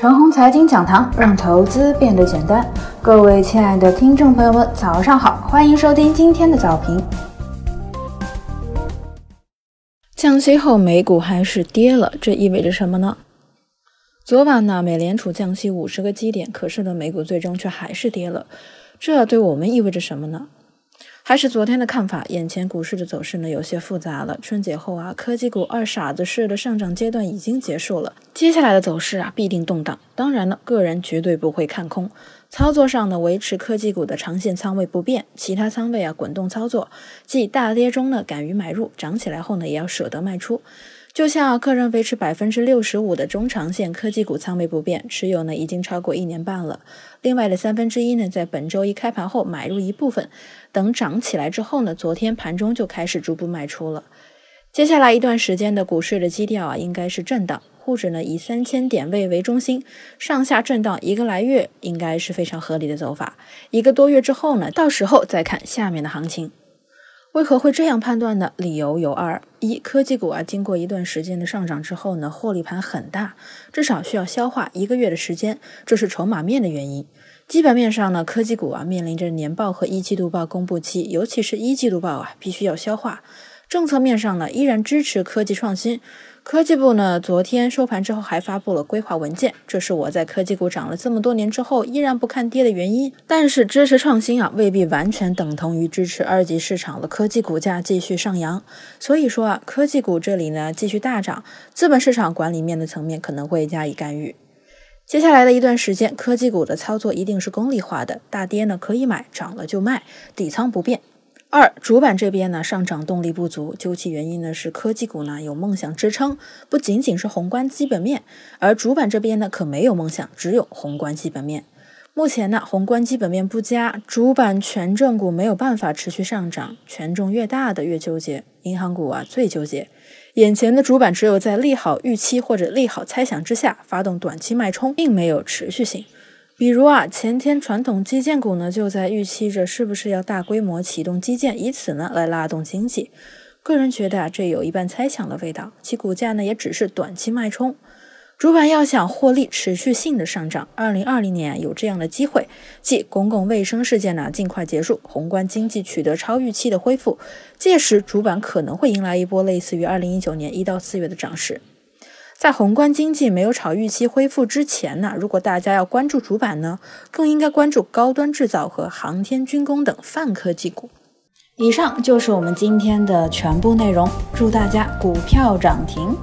陈红财经讲堂，让投资变得简单。各位亲爱的听众朋友们，早上好，欢迎收听今天的早评。降息后，美股还是跌了，这意味着什么呢？昨晚呢，美联储降息五十个基点，可是呢，美股最终却还是跌了，这对我们意味着什么呢？还是昨天的看法，眼前股市的走势呢有些复杂了。春节后啊，科技股二傻子式的上涨阶段已经结束了，接下来的走势啊必定动荡。当然了，个人绝对不会看空，操作上呢维持科技股的长线仓位不变，其他仓位啊滚动操作，即大跌中呢敢于买入，涨起来后呢也要舍得卖出。就像个人维持百分之六十五的中长线科技股仓位不变，持有呢已经超过一年半了。另外的三分之一呢，在本周一开盘后买入一部分，等涨起来之后呢，昨天盘中就开始逐步卖出了。接下来一段时间的股市的基调啊，应该是震荡，沪指呢以三千点位为中心，上下震荡一个来月，应该是非常合理的走法。一个多月之后呢，到时候再看下面的行情。为何会这样判断呢？理由有二：一，科技股啊，经过一段时间的上涨之后呢，获利盘很大，至少需要消化一个月的时间，这是筹码面的原因。基本面上呢，科技股啊面临着年报和一季度报公布期，尤其是一季度报啊，必须要消化。政策面上呢，依然支持科技创新。科技部呢，昨天收盘之后还发布了规划文件，这是我在科技股涨了这么多年之后依然不看跌的原因。但是支持创新啊，未必完全等同于支持二级市场的科技股价继续上扬。所以说啊，科技股这里呢继续大涨，资本市场管理面的层面可能会加以干预。接下来的一段时间，科技股的操作一定是功利化的，大跌呢可以买，涨了就卖，底仓不变。二主板这边呢上涨动力不足，究其原因呢是科技股呢有梦想支撑，不仅仅是宏观基本面，而主板这边呢可没有梦想，只有宏观基本面。目前呢宏观基本面不佳，主板权重股没有办法持续上涨，权重越大的越纠结，银行股啊最纠结。眼前的主板只有在利好预期或者利好猜想之下发动短期脉冲，并没有持续性。比如啊，前天传统基建股呢就在预期着是不是要大规模启动基建，以此呢来拉动经济。个人觉得啊，这有一半猜想的味道，其股价呢也只是短期脉冲。主板要想获利持续性的上涨，二零二零年有这样的机会，即公共卫生事件呢尽快结束，宏观经济取得超预期的恢复，届时主板可能会迎来一波类似于二零一九年一到四月的涨势。在宏观经济没有朝预期恢复之前呢，如果大家要关注主板呢，更应该关注高端制造和航天军工等泛科技股。以上就是我们今天的全部内容，祝大家股票涨停。